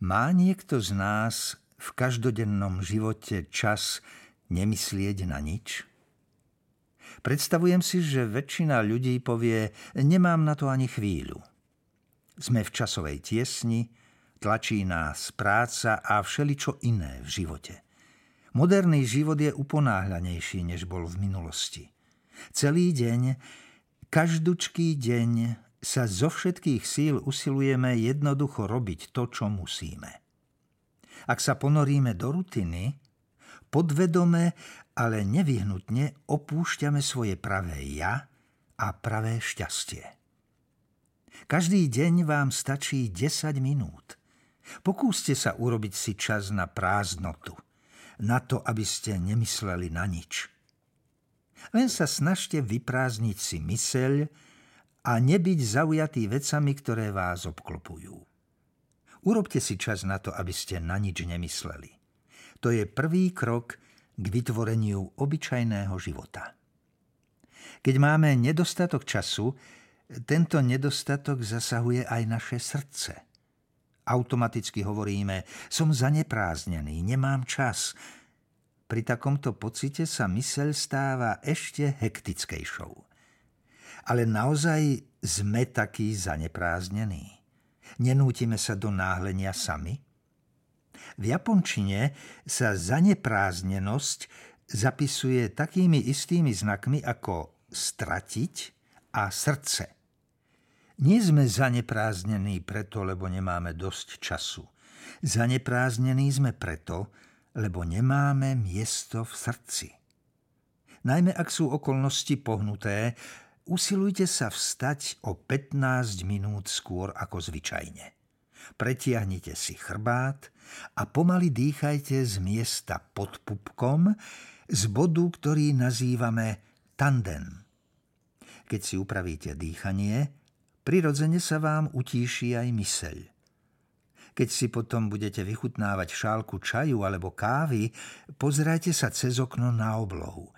Má niekto z nás v každodennom živote čas nemyslieť na nič? Predstavujem si, že väčšina ľudí povie, nemám na to ani chvíľu. Sme v časovej tiesni, tlačí nás práca a všeličo iné v živote. Moderný život je uponáhľanejší, než bol v minulosti. Celý deň, každúčký deň sa zo všetkých síl usilujeme jednoducho robiť to, čo musíme. Ak sa ponoríme do rutiny, podvedome, ale nevyhnutne opúšťame svoje pravé ja a pravé šťastie. Každý deň vám stačí 10 minút. Pokúste sa urobiť si čas na prázdnotu, na to, aby ste nemysleli na nič. Len sa snažte vyprázdniť si myseľ, a nebyť zaujatý vecami, ktoré vás obklopujú. Urobte si čas na to, aby ste na nič nemysleli. To je prvý krok k vytvoreniu obyčajného života. Keď máme nedostatok času, tento nedostatok zasahuje aj naše srdce. Automaticky hovoríme, som zanepráznený, nemám čas. Pri takomto pocite sa myseľ stáva ešte hektickejšou ale naozaj sme takí zaneprázdnení. Nenútime sa do náhlenia sami? V japončine sa zanepráznenosť zapisuje takými istými znakmi ako stratiť a srdce. Nie sme zaneprázdnení preto, lebo nemáme dosť času. Zaneprázdnení sme preto, lebo nemáme miesto v srdci. Najmä ak sú okolnosti pohnuté, usilujte sa vstať o 15 minút skôr ako zvyčajne. Pretiahnite si chrbát a pomaly dýchajte z miesta pod pupkom, z bodu, ktorý nazývame tanden. Keď si upravíte dýchanie, prirodzene sa vám utíši aj myseľ. Keď si potom budete vychutnávať šálku čaju alebo kávy, pozerajte sa cez okno na oblohu.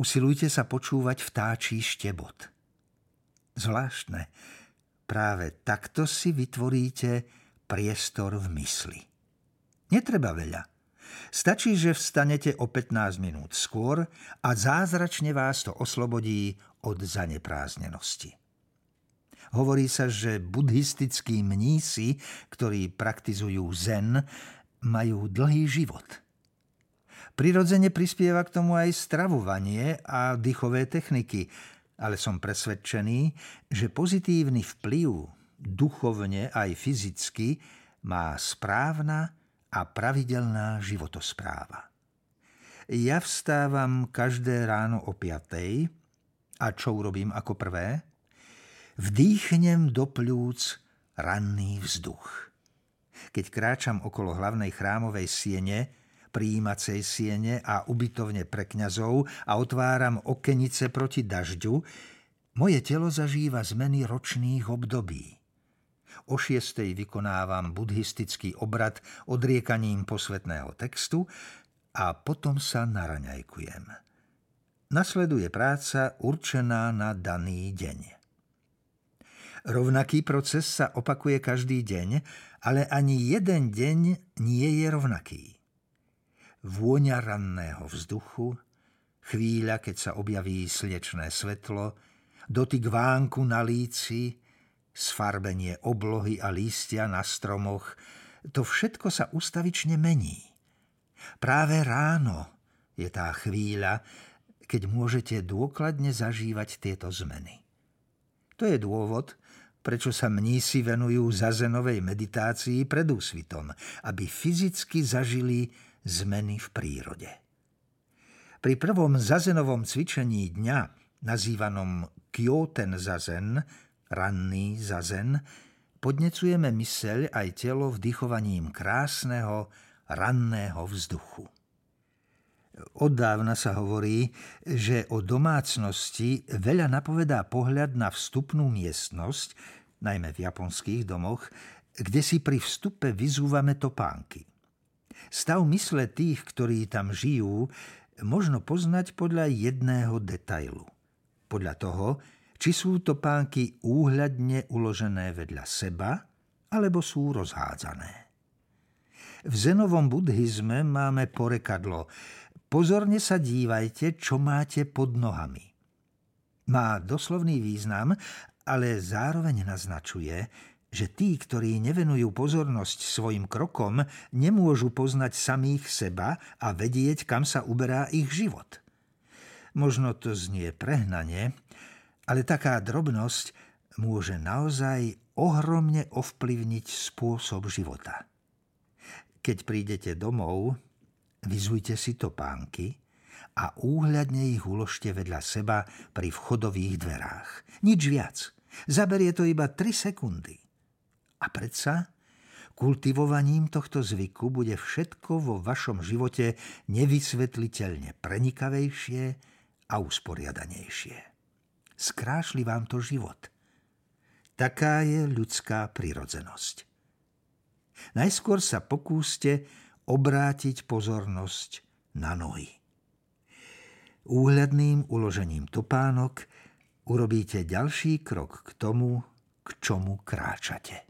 Usilujte sa počúvať vtáčí štebot. Zvláštne, práve takto si vytvoríte priestor v mysli. Netreba veľa. Stačí, že vstanete o 15 minút skôr a zázračne vás to oslobodí od zanepráznenosti. Hovorí sa, že buddhistickí mnísi, ktorí praktizujú zen, majú dlhý život – Prirodzene prispieva k tomu aj stravovanie a dýchové techniky, ale som presvedčený, že pozitívny vplyv duchovne aj fyzicky má správna a pravidelná životospráva. Ja vstávam každé ráno o piatej a čo urobím ako prvé? Vdýchnem do plúc ranný vzduch. Keď kráčam okolo hlavnej chrámovej siene, príjímacej siene a ubytovne pre kňazov a otváram okenice proti dažďu, moje telo zažíva zmeny ročných období. O šiestej vykonávam buddhistický obrad odriekaním posvetného textu a potom sa naraňajkujem. Nasleduje práca určená na daný deň. Rovnaký proces sa opakuje každý deň, ale ani jeden deň nie je rovnaký vôňa ranného vzduchu, chvíľa, keď sa objaví slnečné svetlo, dotyk vánku na líci, sfarbenie oblohy a lístia na stromoch, to všetko sa ustavične mení. Práve ráno je tá chvíľa, keď môžete dôkladne zažívať tieto zmeny. To je dôvod, prečo sa mnísi venujú zazenovej meditácii pred úsvitom, aby fyzicky zažili zmeny v prírode. Pri prvom zazenovom cvičení dňa, nazývanom Kyoten zazen, ranný zazen, podnecujeme myseľ aj telo vdychovaním krásneho, ranného vzduchu. Od sa hovorí, že o domácnosti veľa napovedá pohľad na vstupnú miestnosť, najmä v japonských domoch, kde si pri vstupe vyzúvame topánky. Stav mysle tých, ktorí tam žijú, možno poznať podľa jedného detailu. Podľa toho, či sú topánky úhľadne uložené vedľa seba, alebo sú rozhádzané. V zenovom buddhizme máme porekadlo. Pozorne sa dívajte, čo máte pod nohami. Má doslovný význam, ale zároveň naznačuje, že tí, ktorí nevenujú pozornosť svojim krokom, nemôžu poznať samých seba a vedieť, kam sa uberá ich život. Možno to znie prehnanie, ale taká drobnosť môže naozaj ohromne ovplyvniť spôsob života. Keď prídete domov, vyzujte si topánky a úhľadne ich uložte vedľa seba pri vchodových dverách. Nič viac. Zaberie to iba 3 sekundy. A predsa, kultivovaním tohto zvyku bude všetko vo vašom živote nevysvetliteľne prenikavejšie a usporiadanejšie. Skrášli vám to život. Taká je ľudská prirodzenosť. Najskôr sa pokúste obrátiť pozornosť na nohy. Úhľadným uložením topánok urobíte ďalší krok k tomu, k čomu kráčate.